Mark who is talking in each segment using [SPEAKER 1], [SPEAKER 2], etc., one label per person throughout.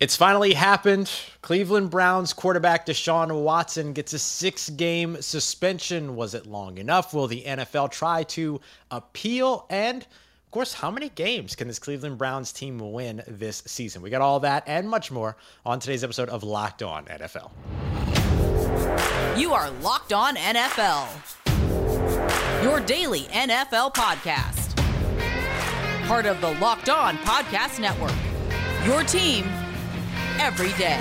[SPEAKER 1] It's finally happened. Cleveland Browns quarterback Deshaun Watson gets a six game suspension. Was it long enough? Will the NFL try to appeal? And, of course, how many games can this Cleveland Browns team win this season? We got all that and much more on today's episode of Locked On NFL.
[SPEAKER 2] You are Locked On NFL, your daily NFL podcast. Part of the Locked On Podcast Network. Your team every day.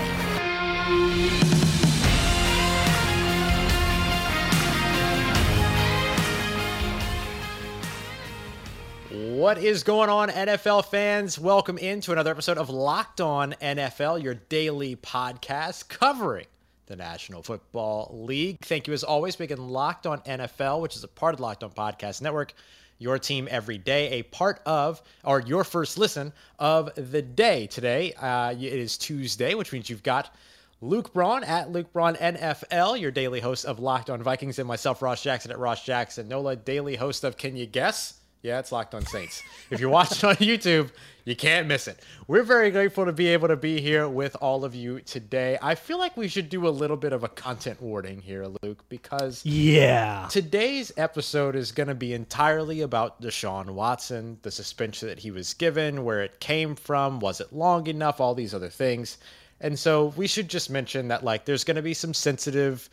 [SPEAKER 1] What is going on, NFL fans? Welcome into another episode of Locked On NFL, your daily podcast covering the National Football League. Thank you, as always, for making Locked On NFL, which is a part of the Locked On Podcast Network, your team every day, a part of, or your first listen of the day. Today, uh, it is Tuesday, which means you've got Luke Braun at Luke Braun NFL, your daily host of Locked On Vikings, and myself, Ross Jackson at Ross Jackson, NOLA, daily host of Can You Guess? Yeah, it's Locked On Saints. if you're watching on YouTube, you can't miss it. We're very grateful to be able to be here with all of you today. I feel like we should do a little bit of a content warning here, Luke, because
[SPEAKER 3] yeah,
[SPEAKER 1] today's episode is going to be entirely about Deshaun Watson, the suspension that he was given, where it came from, was it long enough, all these other things. And so we should just mention that like there's going to be some sensitive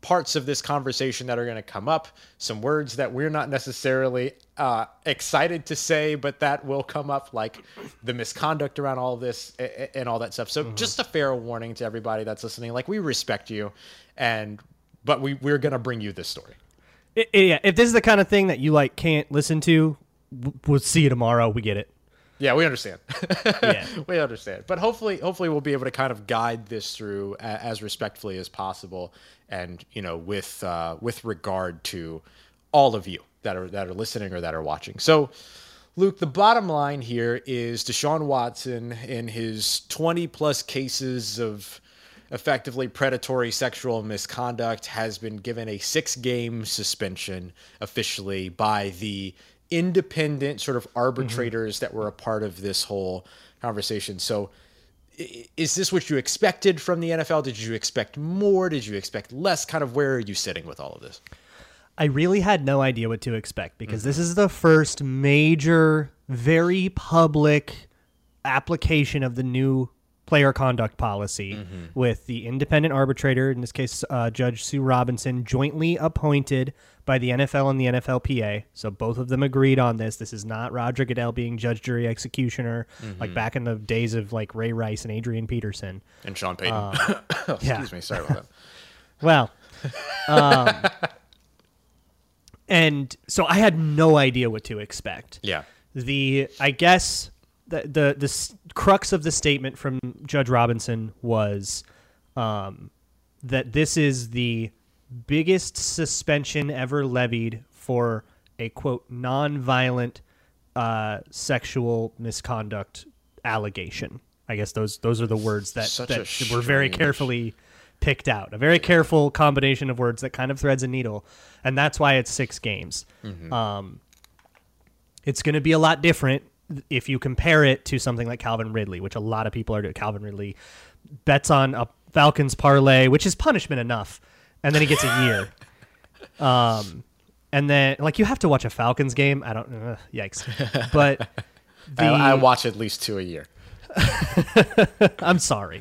[SPEAKER 1] parts of this conversation that are going to come up, some words that we're not necessarily uh, excited to say, but that will come up, like the misconduct around all this and all that stuff. So, mm-hmm. just a fair warning to everybody that's listening. Like, we respect you, and but we we're going to bring you this story.
[SPEAKER 3] It, yeah, if this is the kind of thing that you like can't listen to, we'll see you tomorrow. We get it.
[SPEAKER 1] Yeah, we understand. yeah, we understand. But hopefully, hopefully, we'll be able to kind of guide this through as respectfully as possible, and you know, with uh, with regard to all of you that are that are listening or that are watching. So, Luke, the bottom line here is Deshaun Watson in his 20 plus cases of effectively predatory sexual misconduct has been given a six game suspension officially by the independent sort of arbitrators mm-hmm. that were a part of this whole conversation. So, is this what you expected from the NFL? Did you expect more? Did you expect less? Kind of where are you sitting with all of this?
[SPEAKER 3] I really had no idea what to expect because mm-hmm. this is the first major, very public application of the new player conduct policy mm-hmm. with the independent arbitrator, in this case, uh, Judge Sue Robinson, jointly appointed by the NFL and the NFLPA. So both of them agreed on this. This is not Roger Goodell being judge, jury, executioner, mm-hmm. like back in the days of like Ray Rice and Adrian Peterson
[SPEAKER 1] and Sean Payton. Um, Excuse yeah. me, sorry about that.
[SPEAKER 3] well, um, and so I had no idea what to expect.
[SPEAKER 1] Yeah.
[SPEAKER 3] The I guess the the the crux of the statement from Judge Robinson was um, that this is the biggest suspension ever levied for a quote non-violent uh, sexual misconduct allegation. I guess those those are the words that, Such that were very carefully picked out. A very careful combination of words that kind of threads a needle, and that's why it's six games. Mm-hmm. Um, it's going to be a lot different if you compare it to something like Calvin Ridley, which a lot of people are doing. Calvin Ridley bets on a Falcons parlay, which is punishment enough, and then he gets a year. Um, and then like you have to watch a Falcons game. I don't. Uh, yikes! But
[SPEAKER 1] the, I, I, watch at least two a year.
[SPEAKER 3] I'm sorry.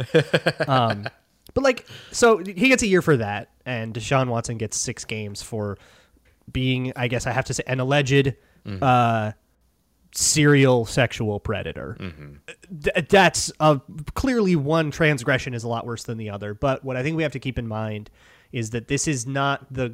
[SPEAKER 3] Um, but like, so he gets a year for that, and Deshaun Watson gets six games for being, I guess I have to say, an alleged mm-hmm. uh, serial sexual predator. Mm-hmm. Th- that's a, clearly one transgression is a lot worse than the other. But what I think we have to keep in mind is that this is not the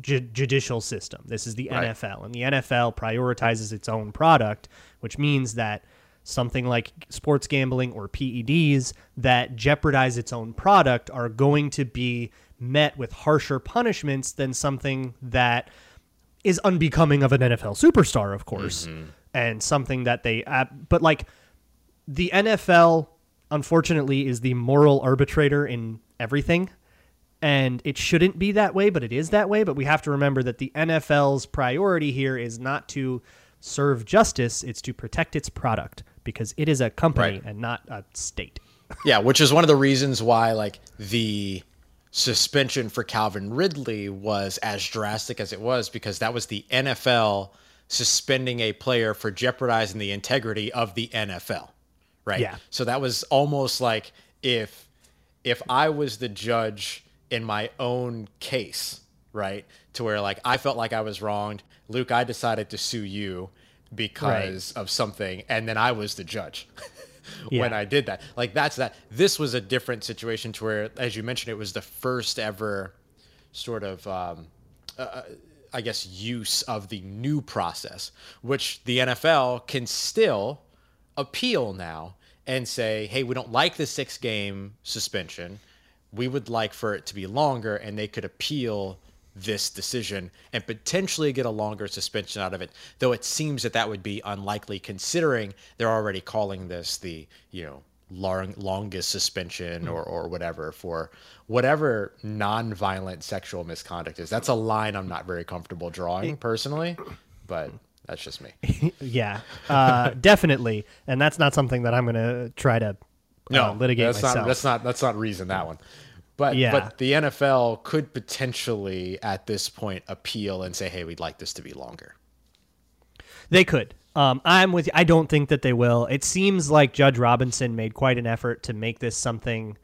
[SPEAKER 3] ju- judicial system. This is the right. NFL, and the NFL prioritizes its own product, which means that something like sports gambling or PEDs that jeopardize its own product are going to be met with harsher punishments than something that is unbecoming of an NFL superstar, of course, mm-hmm. And something that they, uh, but like the NFL, unfortunately, is the moral arbitrator in everything. And it shouldn't be that way, but it is that way. But we have to remember that the NFL's priority here is not to serve justice, it's to protect its product because it is a company right. and not a state.
[SPEAKER 1] Yeah, which is one of the reasons why like the suspension for Calvin Ridley was as drastic as it was because that was the NFL suspending a player for jeopardizing the integrity of the NFL. Right?
[SPEAKER 3] Yeah.
[SPEAKER 1] So that was almost like if if I was the judge in my own case, right? To where like I felt like I was wronged, Luke, I decided to sue you because of something and then I was the judge. when
[SPEAKER 3] Yeah.
[SPEAKER 1] I did that. Like that's that. This was a different situation to where, as you mentioned, it was the first ever sort of, um, uh, I guess, use of the new process, which the NFL can still appeal now and say, hey, we don't like the six game suspension. We would like for it to be longer, and they could appeal this decision and potentially get a longer suspension out of it. Though it seems that that would be unlikely, considering they're already calling this the you know long, longest suspension or or whatever for whatever non-violent sexual misconduct is. That's a line I'm not very comfortable drawing personally, but that's just me.
[SPEAKER 3] yeah, uh, definitely, and that's not something that I'm going to try to uh, litigate
[SPEAKER 1] that's
[SPEAKER 3] myself.
[SPEAKER 1] not that's not that's not reason that one. But
[SPEAKER 3] Yeah.
[SPEAKER 1] but the NFL could potentially at this point appeal and say, hey, we'd like this to be longer.
[SPEAKER 3] They could. Um, I'm with you. I don't think that they will. It seems like Judge Robinson made quite an effort to make this something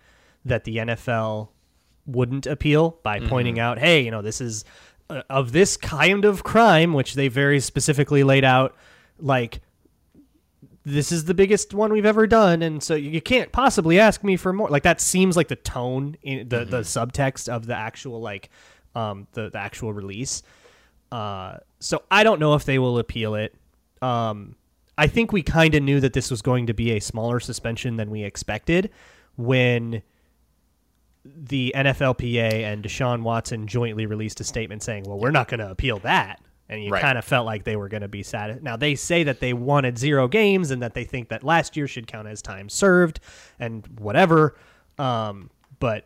[SPEAKER 3] that the NFL wouldn't appeal by pointing out, hey, you know, this is uh, of this kind of crime, which they very specifically laid out, like this is the biggest one we've ever done, and so you can't possibly ask me for more. Like that seems like the tone in the the subtext of the actual like um the, the actual release. Uh, so I don't know if they will appeal it. Um, I think we kind of knew that this was going to be a smaller suspension than we expected when the NFLPA and Deshaun Watson jointly released a statement saying, "Well, we're not going to appeal that." And you
[SPEAKER 1] Right.
[SPEAKER 3] kind of felt like they were going to be sad. Now they say that they wanted zero games and that they think that last year should count as time served and whatever. Um, but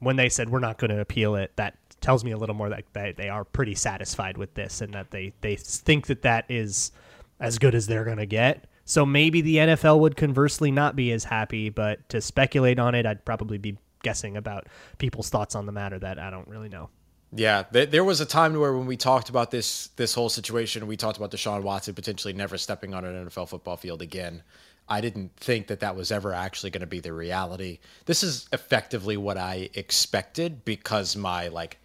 [SPEAKER 3] when they said we're not going to appeal it, that tells me a little more that they, they are pretty satisfied with this and that they they think that that is as good as they're going to get. So maybe the NFL would conversely not be as happy, but to speculate on it, I'd probably be guessing about people's thoughts on the matter that I don't really know.
[SPEAKER 1] Yeah, th- there was a time where when we talked about this this whole situation, we talked about Deshaun Watson potentially never stepping on an NFL football field again. I didn't think that that was ever actually going to be the reality. This is effectively what I expected because my like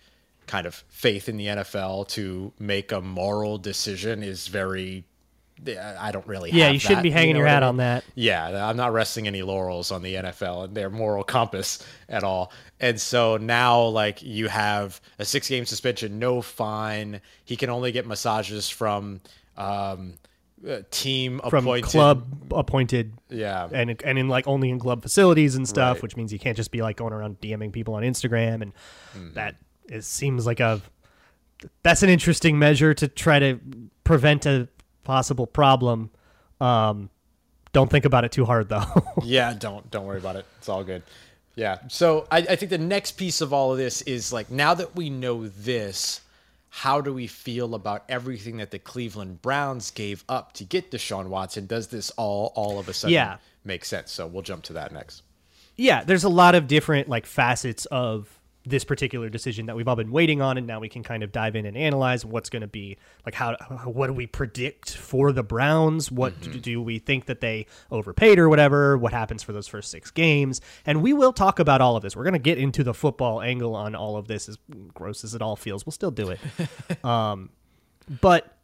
[SPEAKER 1] kind of faith in the NFL to make a moral decision is very I don't really
[SPEAKER 3] Yeah, you shouldn't
[SPEAKER 1] that,
[SPEAKER 3] be hanging
[SPEAKER 1] know
[SPEAKER 3] your
[SPEAKER 1] what I
[SPEAKER 3] hat
[SPEAKER 1] mean?
[SPEAKER 3] on that.
[SPEAKER 1] Yeah, I'm not resting any laurels on the NFL and their moral compass at all. And so now, like, you have a six game suspension, no fine. He can only get massages from um, uh, team
[SPEAKER 3] From
[SPEAKER 1] appointed.
[SPEAKER 3] club appointed
[SPEAKER 1] Yeah.
[SPEAKER 3] and and in like only in club facilities and stuff,
[SPEAKER 1] Right.
[SPEAKER 3] which means you can't just be like going around DMing people on Instagram, and
[SPEAKER 1] Mm-hmm.
[SPEAKER 3] that it seems like a that's an interesting measure to try to prevent a possible problem. Um, don't think about it too hard though.
[SPEAKER 1] yeah, don't don't worry about it. It's all good. Yeah. So I, I think the next piece of all of this is like now that we know this, how do we feel about everything that the Cleveland Browns gave up to get Deshaun Watson? Does this all all of a sudden
[SPEAKER 3] Yeah.
[SPEAKER 1] make sense? So we'll jump to that next.
[SPEAKER 3] yeah, there's a lot of different like facets of this particular decision that we've all been waiting on, and now we can kind of dive in and analyze what's going to be like. How what do we predict for the Browns? What do, do we think that they overpaid or whatever? What happens for those first six games? And we will talk about all of this. We're going to get into the football angle on all of this. As gross as it all feels, we'll still do it. um, but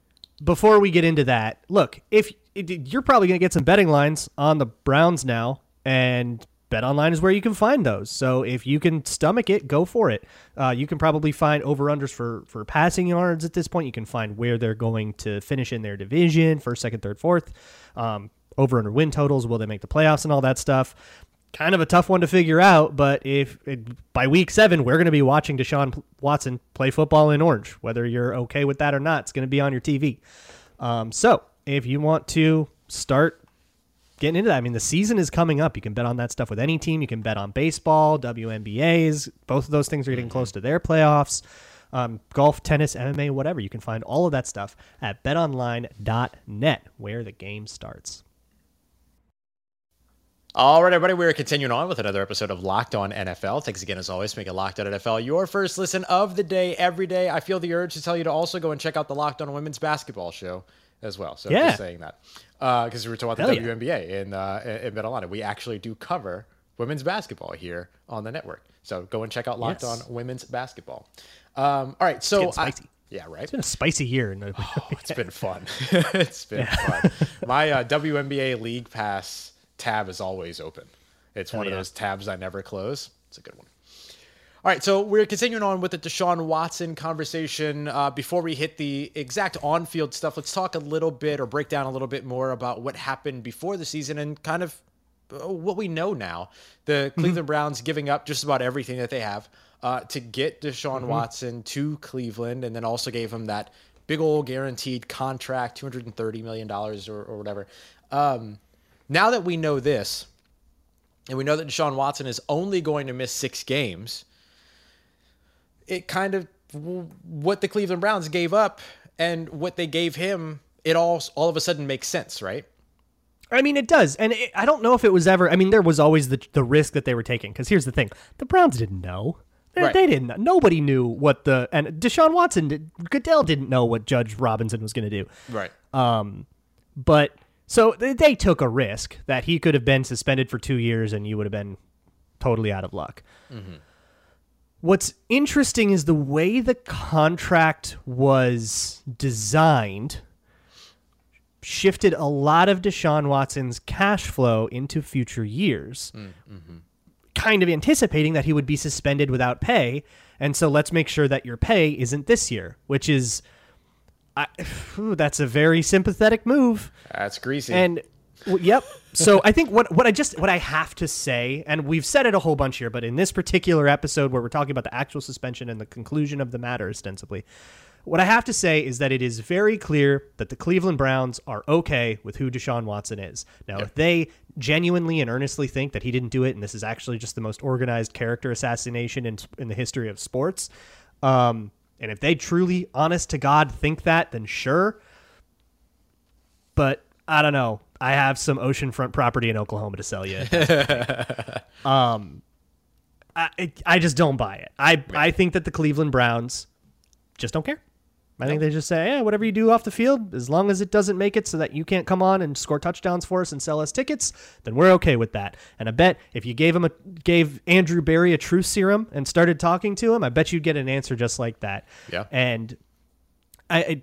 [SPEAKER 3] before we get into that, look, if you're probably going to get some betting lines on the Browns now, and BetOnline is where you can find those. So if you can stomach it, go for it. Uh, you can probably find over unders for for passing yards at this point. You can find where they're going to finish in their division, first, second, third, fourth. Um, over under win totals, will they make the playoffs, and all that stuff. Kind of a tough one to figure out, but if by week seven we're going to be watching Deshaun Watson play football in orange, whether you're okay with that or not, it's going to be on your TV. Um, so if you want to start getting into that, I mean, the season is coming up. You can bet on that stuff with any team. You can bet on baseball, WNBAs. Both of those things are getting close to their playoffs. Um, golf, tennis, MMA, whatever. You can find all of that stuff at betonline.net, where the game starts.
[SPEAKER 1] All right, everybody, we're continuing on with another episode of Locked On NFL. Thanks again, as always, making Locked On NFL your first listen of the day every day. I feel the urge to tell you to also go and check out the Locked On Women's Basketball show as well. So
[SPEAKER 3] Yeah.
[SPEAKER 1] just saying that because we were talking about the
[SPEAKER 3] Hell yeah.
[SPEAKER 1] WNBA in uh, in Mid Atlantic. We actually do cover women's basketball here on the network. So go and check out Locked
[SPEAKER 3] Yes.
[SPEAKER 1] On Women's Basketball. Um, all right, so I- yeah, right.
[SPEAKER 3] It's been a spicy year. In the,
[SPEAKER 1] It's been fun. it's been fun. My uh, WNBA League Pass tab is always open. It's one of those tabs I never close. It's a good one. All right, so we're continuing on with the Deshaun Watson conversation. Uh, before we hit the exact on-field stuff, let's talk a little bit or break down a little bit more about what happened before the season and kind of uh, what we know now. The Cleveland Browns giving up just about everything that they have uh, to get Deshaun Watson to Cleveland, and then also gave him that big old guaranteed contract, two hundred and thirty million dollars or, or whatever. Um, now that we know this, and we know that Deshaun Watson is only going to miss six games, it kind of what the Cleveland Browns gave up and what they gave him, it all all of a sudden makes sense, right?
[SPEAKER 3] I mean, it does, and it, I don't know if it was ever. I mean, there was always the the risk that they were taking. Because here's the thing: the Browns didn't know. They,
[SPEAKER 1] Right.
[SPEAKER 3] they didn't. Know. Nobody knew what the and Deshaun Watson, did, Goodell didn't know what Judge Robinson was going to do.
[SPEAKER 1] Right.
[SPEAKER 3] Um, But so they, they took a risk that he could have been suspended for two years and you would have been totally out of luck. What's interesting is the way the contract was designed shifted a lot of Deshaun Watson's cash flow into future years, kind of anticipating that he would be suspended without pay. And so let's make sure that your pay isn't this year, which is. I, that's a very sympathetic move.
[SPEAKER 1] That's greasy.
[SPEAKER 3] And w- yep. So I think what what I just what I have to say, and we've said it a whole bunch here, but in this particular episode where we're talking about the actual suspension and the conclusion of the matter ostensibly, what I have to say is that it is very clear that the Cleveland Browns are okay with who Deshaun Watson is. Now, if they genuinely and earnestly think that he didn't do it, and this is actually just the most organized character assassination in in the history of sports, um, and if they truly, honest to God, think that, then sure but I don't know. I have some oceanfront property in Oklahoma to sell you. um, I I just don't buy it. I I think that the Cleveland Browns just don't care. I think they just say, yeah, whatever you do off the field, as long as it doesn't make it so that you can't come on and score touchdowns for us and sell us tickets, then we're okay with that. And I bet if you gave him a gave Andrew Berry a truth serum and started talking to him, I bet you'd get an answer just like that.
[SPEAKER 1] Yeah.
[SPEAKER 3] And I, I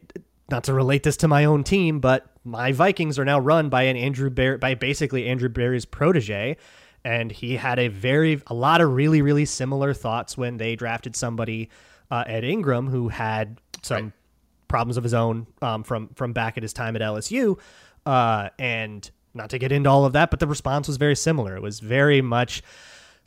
[SPEAKER 3] not to relate this to my own team, but my Vikings are now run by an Andrew Berry, by basically Andrew Berry's protege, and he had a very a lot of really really similar thoughts when they drafted somebody uh, Ed Ingram who had some
[SPEAKER 1] Right.
[SPEAKER 3] problems of his own um, from from back at his time at LSU, uh, and not to get into all of that, but the response was very similar. It was very much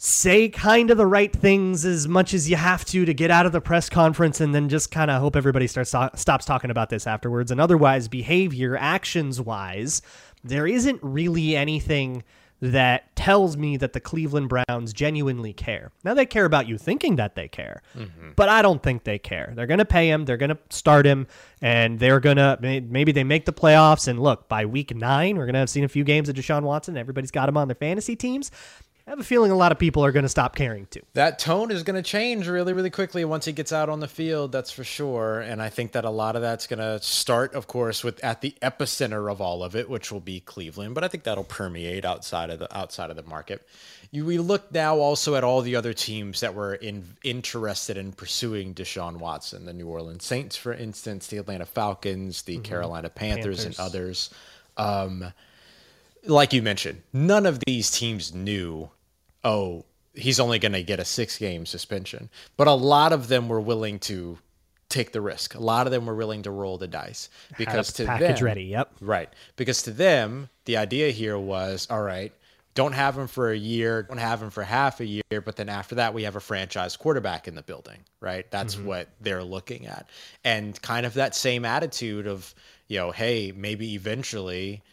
[SPEAKER 3] say kind of the right things as much as you have to to get out of the press conference and then just kind of hope everybody starts stops talking about this afterwards and otherwise behavior actions wise there isn't really anything that tells me that the Cleveland Browns genuinely care. Now they care about you thinking that they care, mm-hmm. but I don't think they care. They're going to pay him, they're going to start him, and they're going to maybe they make the playoffs. And look, by week nine, we're going to have seen a few games of Deshaun Watson. Everybody's got him on their fantasy teams. I have a feeling a lot of people are going to stop caring too.
[SPEAKER 1] that tone is going to change really, really quickly once he gets out on the field. That's for sure. And I think that a lot of that's going to start, of course, with at the epicenter of all of it, which will be Cleveland. But I think that'll permeate outside of the outside of the market. You, we look now also at all the other teams that were in, interested in pursuing Deshaun Watson. The New Orleans Saints, for instance, the Atlanta Falcons, the Carolina Panthers, and others. Um, like you mentioned, none of these teams knew, oh, he's only going to get a six game suspension. But a lot of them were willing to take the risk. A lot of them were willing to roll the dice because to
[SPEAKER 3] package
[SPEAKER 1] them,
[SPEAKER 3] ready. Yep.
[SPEAKER 1] Right. Because to them, the idea here was all right, don't have him for a year, don't have him for half a year, but then after that, we have a franchise quarterback in the building, right? That's mm-hmm. what they're looking at. And kind of that same attitude of, you know, hey, maybe eventually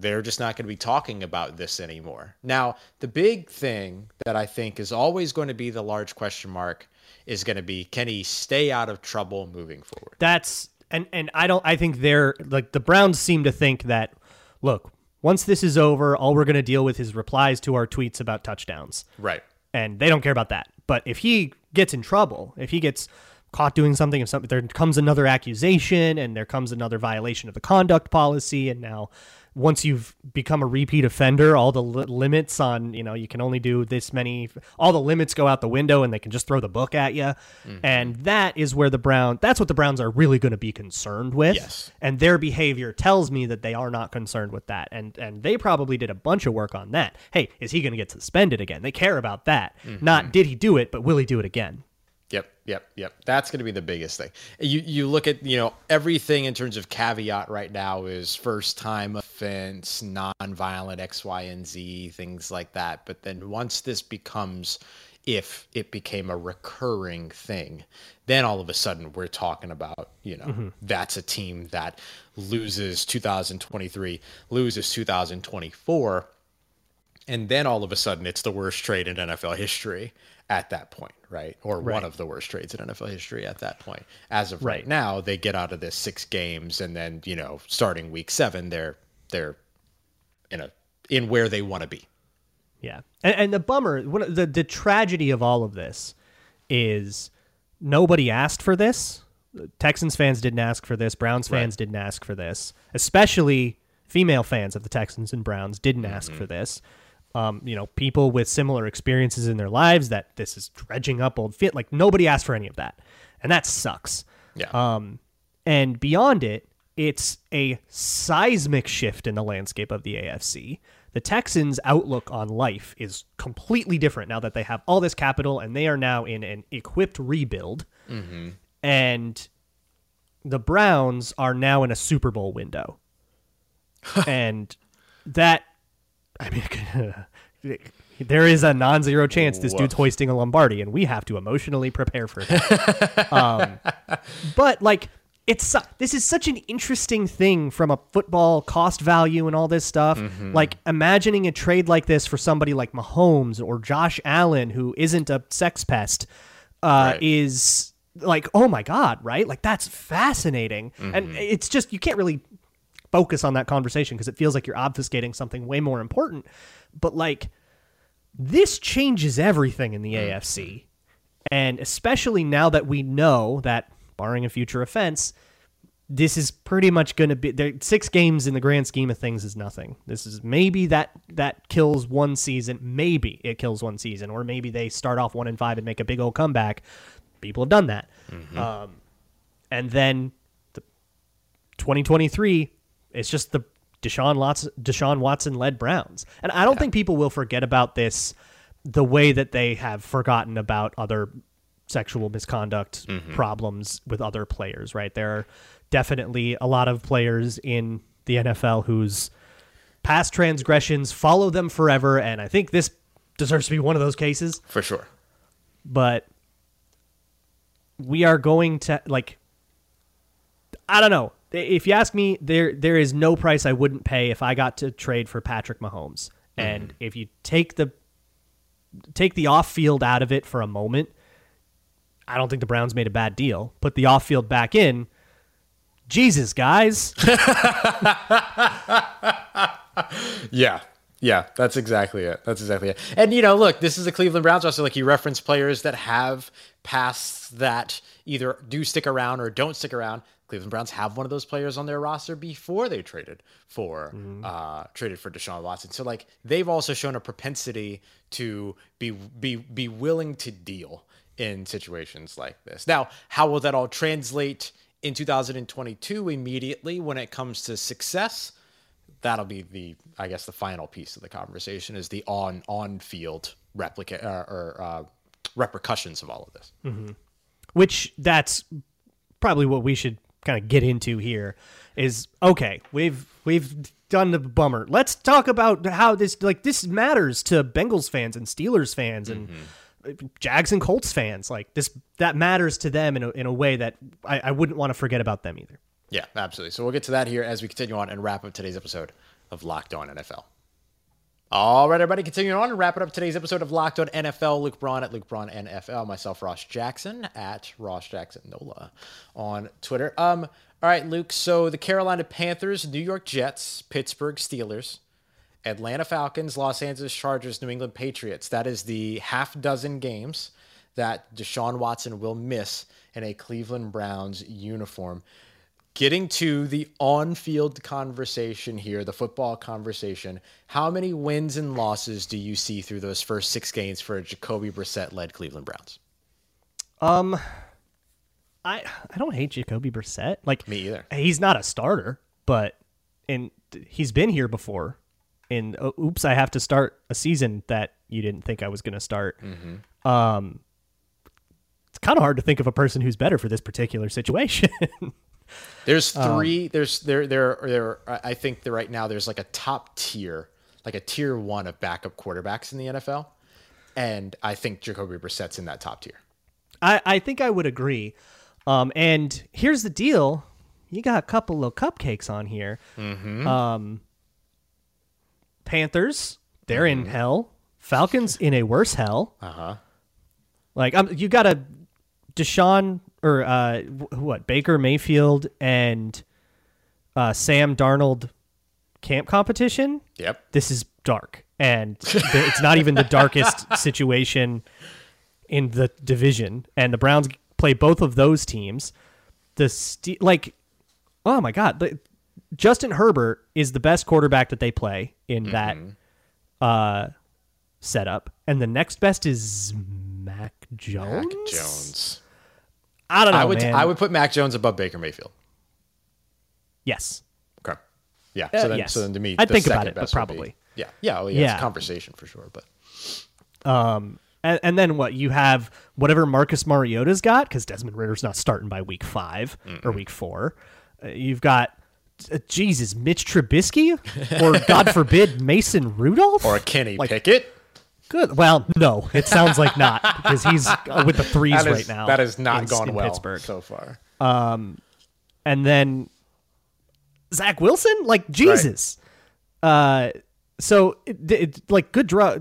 [SPEAKER 1] they're just not going to be talking about this anymore. Now, the big thing that I think is always going to be the large question mark is going to be can he stay out of trouble moving forward?
[SPEAKER 3] That's and and I don't I think they're like the Browns seem to think that look, once this is over, all we're going to deal with is replies to our tweets about touchdowns.
[SPEAKER 1] Right.
[SPEAKER 3] And they don't care about that. But if he gets in trouble, if he gets caught doing something, if something there comes another accusation and there comes another violation of the conduct policy, and now once you've become a repeat offender, all the li- limits on, you know, you can only do this many, all the limits go out the window and they can just throw the book at you. Mm-hmm. And that is where the Brown, that's what the Browns are really going to be concerned with.
[SPEAKER 1] Yes.
[SPEAKER 3] And their behavior tells me that they are not concerned with that. And, and they probably did a bunch of work on that. Hey, is he going to get suspended again? They care about that. Mm-hmm. Not did he do it, but will he do it again?
[SPEAKER 1] Yep, yep, yep. That's going to be the biggest thing. You you look at you know everything in terms of caveat right now is first time offense, non-violent X, Y, and Z things like that. But then once this becomes, if it became a recurring thing, then all of a sudden we're talking about you know mm-hmm. that's a team that loses 2023, loses 2024, and then all of a sudden it's the worst trade in NFL history at that point, right? Or right. one of the worst trades in NFL history at that point. As of right. right now, they get out of this six games, and then you know, starting week seven, they're they're in a in where they want to be.
[SPEAKER 3] Yeah, and, and the bummer, the the tragedy of all of this is nobody asked for this. Texans fans didn't ask for this. Browns fans right. didn't ask for this. Especially female fans of the Texans and Browns didn't mm-hmm. ask for this um, you know, people with similar experiences in their lives that this is dredging up old fit. Like nobody asked for any of that, and that sucks.
[SPEAKER 1] Yeah.
[SPEAKER 3] Um, and beyond it, it's a seismic shift in the landscape of the AFC. The Texans' outlook on life is completely different now that they have all this capital and they are now in an equipped rebuild.
[SPEAKER 1] Mm-hmm.
[SPEAKER 3] And the Browns are now in a Super Bowl window. and that I mean, there is a non-zero chance this dude's hoisting a Lombardi, and we have to emotionally prepare for that. um, but like, it's this is such an interesting thing from a football cost value and all this stuff. Mm-hmm. Like imagining a trade like this for somebody like Mahomes or Josh Allen, who isn't a sex pest, uh, right. is like, oh my god, right? Like that's fascinating, mm-hmm. and it's just you can't really focus on that conversation because it feels like you're obfuscating something way more important. But like this changes everything in the mm. AFC. And especially now that we know that barring a future offense, this is pretty much going to be there six games in the grand scheme of things is nothing. This is maybe that that kills one season, maybe it kills one season or maybe they start off 1 and 5 and make a big old comeback. People have done that. Mm-hmm. Um, and then the 2023 it's just the Deshaun Watson, Deshaun Watson led Browns, and I don't yeah. think people will forget about this the way that they have forgotten about other sexual misconduct mm-hmm. problems with other players. Right, there are definitely a lot of players in the NFL whose past transgressions follow them forever, and I think this deserves to be one of those cases
[SPEAKER 1] for sure.
[SPEAKER 3] But we are going to like I don't know if you ask me, there there is no price I wouldn't pay if I got to trade for Patrick Mahomes. Mm-hmm. And if you take the take the off field out of it for a moment, I don't think the Browns made a bad deal. Put the off field back in. Jesus, guys.
[SPEAKER 1] yeah. Yeah, that's exactly it. That's exactly it. And you know, look, this is the Cleveland Browns also like you reference players that have passed that either do stick around or don't stick around. Cleveland Browns have one of those players on their roster before they traded for mm-hmm. uh, traded for Deshaun Watson. So like they've also shown a propensity to be be be willing to deal in situations like this. Now, how will that all translate in 2022 immediately when it comes to success? That'll be the I guess the final piece of the conversation is the on on field replica uh, or uh, repercussions of all of this.
[SPEAKER 3] Mm-hmm. Which that's probably what we should kind of get into here is okay, we've we've done the bummer. Let's talk about how this like this matters to Bengals fans and Steelers fans and mm-hmm. Jags and Colts fans. Like this that matters to them in a, in a way that I, I wouldn't want to forget about them either.
[SPEAKER 1] Yeah, absolutely. So we'll get to that here as we continue on and wrap up today's episode of Locked On NFL. All right, everybody, continuing on and wrapping up today's episode of Locked On NFL. Luke Braun at Luke Braun NFL, myself Ross Jackson at Ross Jackson Nola on Twitter. Um, all right, Luke. So the Carolina Panthers, New York Jets, Pittsburgh Steelers, Atlanta Falcons, Los Angeles Chargers, New England Patriots. That is the half dozen games that Deshaun Watson will miss in a Cleveland Browns uniform. Getting to the on field conversation here, the football conversation, how many wins and losses do you see through those first six games for a Jacoby Brissett led Cleveland Browns?
[SPEAKER 3] Um, I I don't hate Jacoby Brissett. Like
[SPEAKER 1] Me either.
[SPEAKER 3] He's not a starter, but and he's been here before. And uh, oops, I have to start a season that you didn't think I was going to start.
[SPEAKER 1] Mm-hmm.
[SPEAKER 3] Um, it's kind of hard to think of a person who's better for this particular situation.
[SPEAKER 1] There's three. there's there there there. I think that right now there's like a top tier, like a tier one of backup quarterbacks in the NFL, and I think Jacoby Brissett's in that top tier.
[SPEAKER 3] I, I think I would agree. Um, and here's the deal: you got a couple of cupcakes on here. Um, Panthers, they're in hell. Falcons in a worse hell.
[SPEAKER 1] Uh huh.
[SPEAKER 3] Like um, you got a Deshaun or uh, what Baker Mayfield and uh, Sam Darnold camp competition.
[SPEAKER 1] Yep.
[SPEAKER 3] This is dark, and it's not even the darkest situation in the division. And the Browns play both of those teams. The Ste- like, oh my god, the, Justin Herbert is the best quarterback that they play in that uh, setup, and the next best is Mac Jones.
[SPEAKER 1] Mac Jones.
[SPEAKER 3] I don't know,
[SPEAKER 1] I would
[SPEAKER 3] man.
[SPEAKER 1] I would put Mac Jones above Baker Mayfield.
[SPEAKER 3] yes.
[SPEAKER 1] Okay. Yeah.
[SPEAKER 3] Uh,
[SPEAKER 1] So then,
[SPEAKER 3] yes.
[SPEAKER 1] so then to me,
[SPEAKER 3] I'd think about it, but
[SPEAKER 1] would be-
[SPEAKER 3] probably.
[SPEAKER 1] yeah. Yeah. Well, yeah, It's
[SPEAKER 3] Yeah.
[SPEAKER 1] a conversation for sure, but
[SPEAKER 3] Um, and, and then what? You have whatever Marcus Mariota's got because Desmond Ridder's not starting by week 5 or week four. Uh, you've got uh, Jesus, Mitch Trubisky, or God forbid, Mason Rudolph,
[SPEAKER 1] or a Kenny
[SPEAKER 3] Like,
[SPEAKER 1] Pickett.
[SPEAKER 3] Good. Well, no, it sounds like not because he's uh, with the threes
[SPEAKER 1] is,
[SPEAKER 3] right now.
[SPEAKER 1] that has not
[SPEAKER 3] in-
[SPEAKER 1] gone
[SPEAKER 3] in
[SPEAKER 1] well
[SPEAKER 3] Pittsburgh.
[SPEAKER 1] so far.
[SPEAKER 3] Um, and then Zach Wilson, like Jesus. Uh, so it, it, like good draw.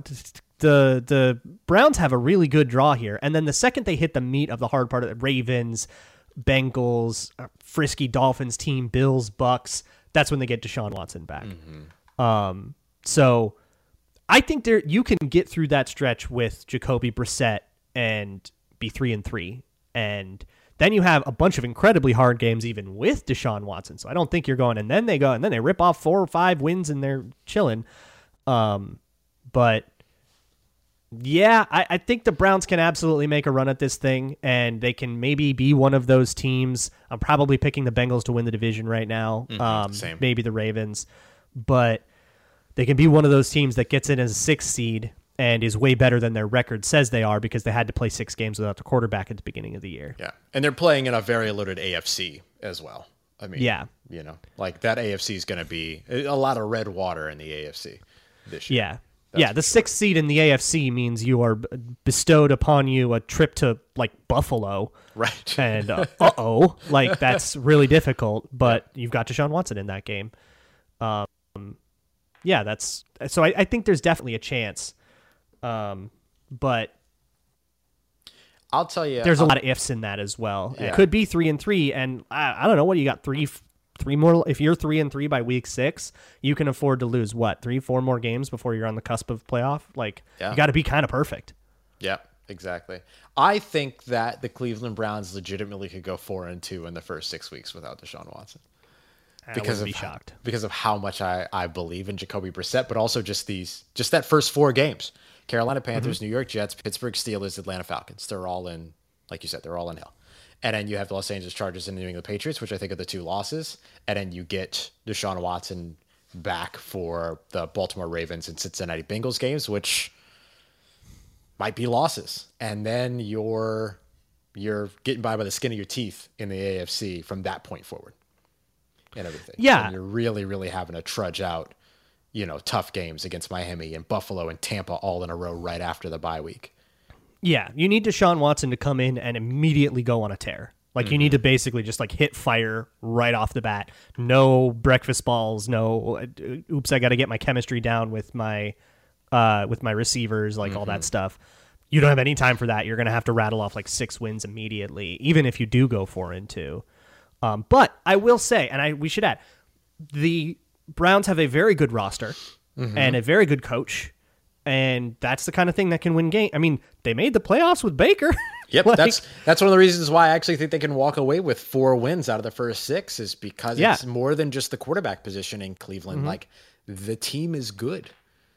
[SPEAKER 3] The the Browns have a really good draw here, and then the second they hit the meat of the hard part of the Ravens, Bengals, uh, frisky Dolphins team, Bills, Bucks. That's when they get Deshaun Watson back. Um, so I think there you can get through that stretch with Jacoby Brissett and be three and three, and then you have a bunch of incredibly hard games even with Deshaun Watson. So I don't think you're going, and then they go and then they rip off four or five wins and they're chilling. Um, but yeah, I, I think the Browns can absolutely make a run at this thing, and they can maybe be one of those teams. I'm probably picking the Bengals to win the division right now. um,
[SPEAKER 1] same.
[SPEAKER 3] Maybe the Ravens, but they can be one of those teams that gets in as a sixth seed and is way better than their record says they are because they had to play six games without the quarterback at the beginning of the year.
[SPEAKER 1] Yeah, and they're playing in a very loaded AFC as well. I mean,
[SPEAKER 3] Yeah.
[SPEAKER 1] you know, like that AFC is going to be a lot of red water in the AFC this year.
[SPEAKER 3] Yeah. yeah, the sixth seed in the AFC means you are bestowed upon you a trip to like Buffalo,
[SPEAKER 1] right.
[SPEAKER 3] and uh oh, like that's really difficult. But you've got Deshaun Watson in that game. Um, yeah, that's so. I, I think there's definitely a chance. Um, but
[SPEAKER 1] I'll tell you,
[SPEAKER 3] there's a
[SPEAKER 1] I'll-
[SPEAKER 3] lot of ifs in that as well.
[SPEAKER 1] Yeah.
[SPEAKER 3] It could be three and three, and I, I don't know what you got three, three more. If you're three and three by week six, you can afford to lose what three, four more games before you're on the cusp of playoff. Like
[SPEAKER 1] Yeah.
[SPEAKER 3] you got to be kind of perfect.
[SPEAKER 1] Yeah, exactly. I think that the Cleveland Browns legitimately could go four and two in the first six weeks without Deshaun Watson.
[SPEAKER 3] Because
[SPEAKER 1] of
[SPEAKER 3] be shocked.
[SPEAKER 1] because of how much I, I believe in Jacoby Brissett, but also just these just that first four games: Carolina mm-hmm. Panthers, New York Jets, Pittsburgh Steelers, Atlanta Falcons. They're all in, like you said, they're all in hell. And then you have the Los Angeles Chargers and the New England Patriots, which I think are the two losses. And then you get Deshaun Watson back for the Baltimore Ravens and Cincinnati Bengals games, which might be losses. And then you're you're getting by by the skin of your teeth in the AFC from that point forward and everything.
[SPEAKER 3] Yeah.
[SPEAKER 1] And you're really, really having to trudge out, you know, tough games against Miami and Buffalo and Tampa all in a row right after the bye week.
[SPEAKER 3] Yeah, you need Deshaun Watson to come in and immediately go on a tear. Like you need to basically just like hit fire right off the bat. No breakfast balls. No, uh, oops, I got to get my chemistry down with my, uh, with my receivers, like all that stuff. You don't have any time for that. You're gonna have to rattle off like six wins immediately, even if you do go four and two. Um, but I will say, and I we should add, the Browns have a very good roster.
[SPEAKER 1] Mm-hmm.
[SPEAKER 3] and a very good coach. And that's the kind of thing that can win game. I mean, they made the playoffs with Baker.
[SPEAKER 1] Yep,
[SPEAKER 3] Like,
[SPEAKER 1] that's that's one of the reasons why I actually think they can walk away with four wins out of the first six is because
[SPEAKER 3] Yeah.
[SPEAKER 1] it's more than just the quarterback position in Cleveland. Like the team is good.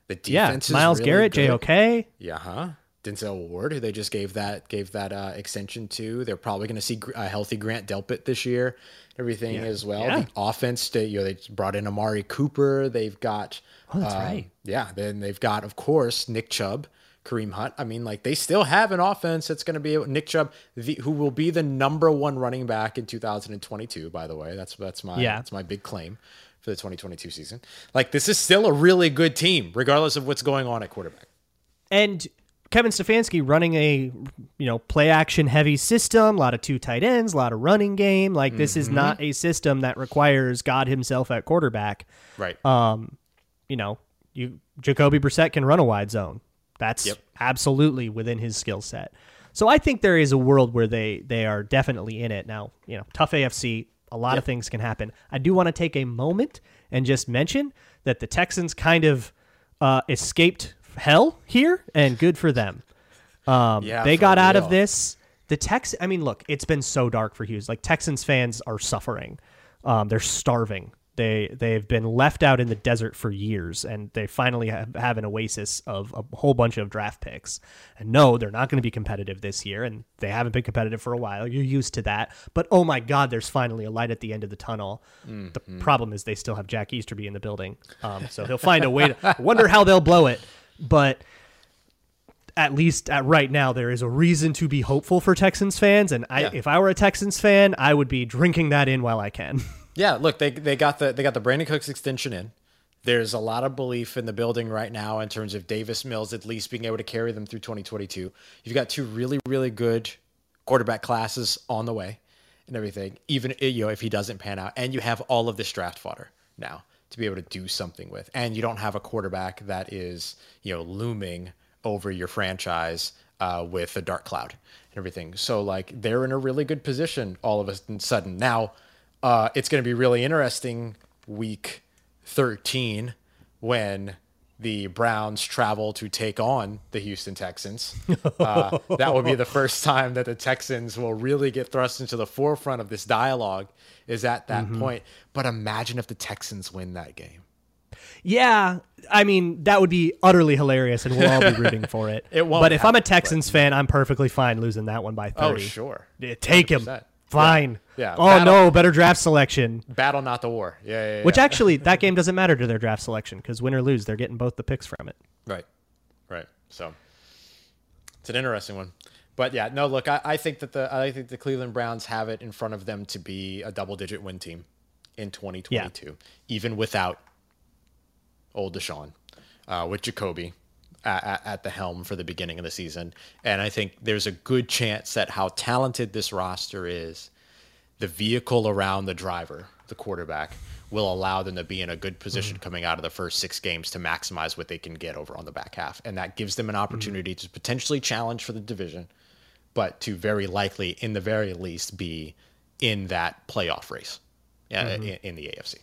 [SPEAKER 1] The
[SPEAKER 3] yeah.
[SPEAKER 1] defense is
[SPEAKER 3] Miles
[SPEAKER 1] really
[SPEAKER 3] Garrett,
[SPEAKER 1] good.
[SPEAKER 3] JOK.
[SPEAKER 1] Yeah, huh? Denzel Ward, who they just gave that gave that uh, extension to. They're probably going to see a healthy Grant Delpit this year. Everything as well.
[SPEAKER 3] Yeah.
[SPEAKER 1] The offense, they, you know, they brought in Amari Cooper. They've got.
[SPEAKER 3] Oh, that's
[SPEAKER 1] um,
[SPEAKER 3] right.
[SPEAKER 1] Yeah, then they've got, of course, Nick Chubb, Kareem Hunt. I mean, like they still have an offense that's going to be Nick Chubb, the, who will be the number one running back in 2022. By the way, that's that's my
[SPEAKER 3] Yeah.
[SPEAKER 1] that's my big claim for the 2022 season. Like this is still a really good team, regardless of what's going on at quarterback.
[SPEAKER 3] And Kevin Stefanski running a you know play action heavy system, a lot of two tight ends, a lot of running game. Like this
[SPEAKER 1] Mm-hmm.
[SPEAKER 3] is not a system that requires God himself at quarterback.
[SPEAKER 1] Right.
[SPEAKER 3] Um, You know, you Jacoby Brissett can run a wide zone. That's
[SPEAKER 1] Yep.
[SPEAKER 3] absolutely within his skill set. So I think there is a world where they they are definitely in it. Now, you know, tough AFC, a lot of things can happen. I do want to take a moment and just mention that the Texans kind of uh, escaped hell here, and good for them. Um,
[SPEAKER 1] Yeah,
[SPEAKER 3] they got out of this. The Tex, I mean, look, it's been so dark for Hughes. Like Texans fans are suffering. Um, they're starving. They they've been left out in the desert for years, and they finally have, have an oasis of a whole bunch of draft picks. And no, they're not going to be competitive this year, and they haven't been competitive for a while. You're used to that. But oh my God, there's finally a light at the end of the tunnel. The problem is they still have Jack Easterby in the building, um, so he'll find a way. to Wonder how they'll blow it, but at least at right now there is a reason to be hopeful for Texans fans and I
[SPEAKER 1] Yeah.
[SPEAKER 3] if I were a Texans fan I would be drinking that in while I can.
[SPEAKER 1] Yeah, look, they they got the they got the Brandin Cooks extension in. There's a lot of belief in the building right now in terms of Davis Mills at least being able to carry them through 2022. You've got two really really good quarterback classes on the way and everything. Even you know if he doesn't pan out, and you have all of this draft fodder now to be able to do something with, and you don't have a quarterback that is you know looming over your franchise uh, with a dark cloud and everything. So like they're in a really good position all of a sudden now uh, it's going to be really interesting week 13 when the Browns travel to take on the Houston Texans. Uh, that will be the first time that the Texans will really get thrust into the forefront of this dialogue is at that point. But imagine if the Texans win that game.
[SPEAKER 3] yeah, I mean that would be utterly hilarious and we'll all be rooting for it.
[SPEAKER 1] It won't
[SPEAKER 3] But if I'm a
[SPEAKER 1] happen,
[SPEAKER 3] Texans fan, I'm perfectly fine losing that one by 30.
[SPEAKER 1] Oh, sure.
[SPEAKER 3] Take him.
[SPEAKER 1] 100%.
[SPEAKER 3] Fine.
[SPEAKER 1] Yeah.
[SPEAKER 3] Oh
[SPEAKER 1] Battle-
[SPEAKER 3] no, better draft selection.
[SPEAKER 1] Battle, not the war. Yeah, yeah, yeah.
[SPEAKER 3] Which actually that game doesn't matter to their draft selection cuz win or lose, they're getting both the picks from it.
[SPEAKER 1] Right. Right. So it's an interesting one. But yeah, no, look, I, I think that the I think the Cleveland Browns have it in front of them to be a double digit win team in 2022, even without old Deshaun, uh, with Jacoby at, at, the helm for the beginning of the season. And I think there's a good chance that how talented this roster is, the vehicle around the driver, the quarterback, will allow them to be in a good position mm-hmm. coming out of the first six games to maximize what they can get over on the back half. And that gives them an mm-hmm. opportunity to potentially challenge for the division, but to very likely, in the very least, be in that playoff race uh, mm-hmm. in, in the AFC.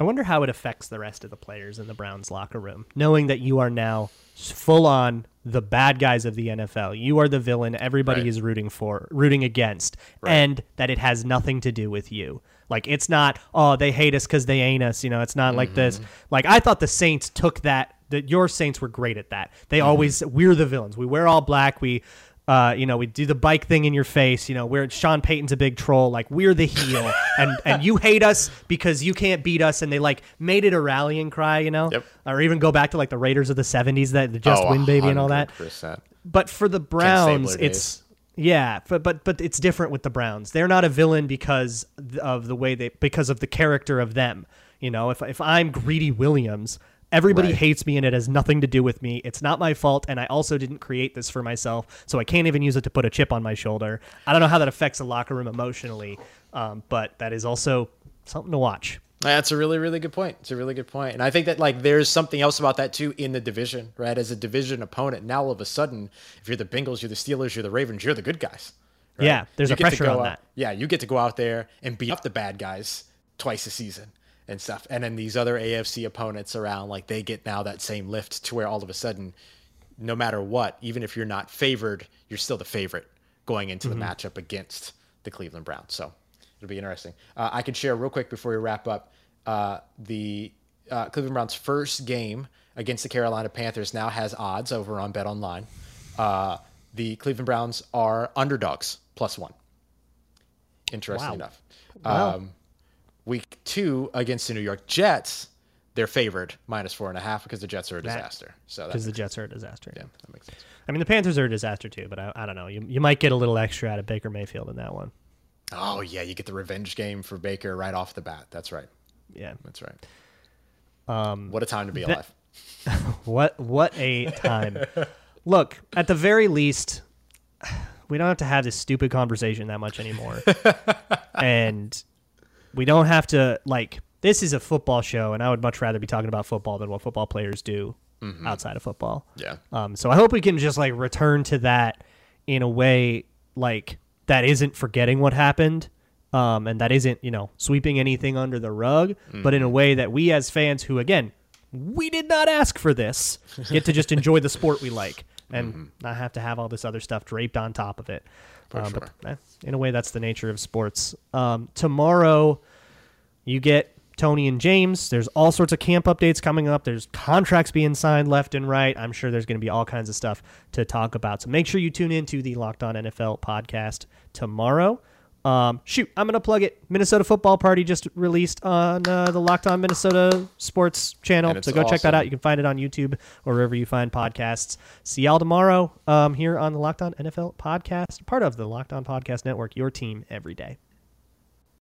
[SPEAKER 3] I wonder how it affects the rest of the players in the Browns locker room, knowing that you are now full on the bad guys of the NFL. You are the villain everybody
[SPEAKER 1] Right.
[SPEAKER 3] is rooting for, rooting against, and that it has nothing to do with you. Like it's not, oh, they hate us because they ain't us. You know, it's not like this.
[SPEAKER 1] Mm-hmm.
[SPEAKER 3] Like I thought the Saints took that. That your Saints were great at that. They
[SPEAKER 1] Mm-hmm.
[SPEAKER 3] always we're the villains. We wear all black. We uh, you know, we do the bike thing in your face. You know, we're Sean Payton's a big troll. Like we're the heel, and and you hate us because you can't beat us. And they like made it a rallying cry. You know,
[SPEAKER 1] Yep.
[SPEAKER 3] or even go back to like the Raiders of the '70s that the just
[SPEAKER 1] Oh,
[SPEAKER 3] win baby and all that. But for the Browns, it's yeah, but but but it's different with the Browns. They're not a villain because of the way they because of the character of them. You know, if if I'm Greedy Williams, everybody
[SPEAKER 1] Right.
[SPEAKER 3] hates me and it has nothing to do with me. It's not my fault and I also didn't create this for myself, so I can't even use it to put a chip on my shoulder. I don't know how that affects the locker room emotionally, um, but that is also something to watch.
[SPEAKER 1] That's a really, really good point. It's a really good point. And I think that like there's something else about that too in the division, right? As a division opponent, now all of a sudden, if you're the Bengals, you're the Steelers, you're the Ravens, you're the good guys. right?
[SPEAKER 3] Yeah, there's
[SPEAKER 1] You
[SPEAKER 3] a pressure on
[SPEAKER 1] out-
[SPEAKER 3] that.
[SPEAKER 1] Yeah, you get to go out there and beat up the bad guys twice a season and stuff. And then these other AFC opponents around, like they get now that same lift to where all of a sudden, no matter what, even if you're not favored, you're still the favorite going into the matchup against the Cleveland Browns. So it'll be interesting. Uh, I can share real quick before we wrap up uh, the uh, Cleveland Browns' first game against the Carolina Panthers now has odds over on Bet Online. Uh, the Cleveland Browns are underdogs plus one. Interesting
[SPEAKER 3] Wow.
[SPEAKER 1] enough.
[SPEAKER 3] Wow.
[SPEAKER 1] Um, week two against the New York Jets, they're favored minus four and a half because the Jets are a disaster. So
[SPEAKER 3] because the Jets are a disaster.
[SPEAKER 1] yeah, that makes sense.
[SPEAKER 3] I mean, the Panthers are a disaster too, but I, I don't know. You, you might get a little extra out of Baker Mayfield in that one.
[SPEAKER 1] Oh yeah, you get the revenge game for Baker right off the bat. That's right.
[SPEAKER 3] Yeah.
[SPEAKER 1] That's right. Um, what a time to be
[SPEAKER 3] that-
[SPEAKER 1] alive.
[SPEAKER 3] What what a time. Look, at the very least, we don't have to have this stupid conversation that much anymore. and we don't have to like this is a football show and I would much rather be talking about football than what football players do outside of football.
[SPEAKER 1] Yeah.
[SPEAKER 3] Um, so I hope we can just like return to that in a way like that isn't forgetting what happened. Um, and that isn't, you know, sweeping anything under the rug, but in a way that we as fans who again, we did not ask for this, get to just enjoy the sport we like and not have to have all this other stuff draped on top of it. Um, But eh, in a way, that's the nature of sports. Um, tomorrow, you get Tony and James. There's all sorts of camp updates coming up. There's contracts being signed left and right. I'm sure there's going to be all kinds of stuff to talk about. So make sure you tune in to the Locked On NFL podcast tomorrow. Um, shoot, I'm going to plug it. Minnesota Football Party just released on uh, the Locked On Minnesota Sports channel. So go check that out. You can find it on YouTube or wherever you find podcasts. See y'all tomorrow um, here on the Locked On NFL podcast, part of the Locked On Podcast Network, your team every day.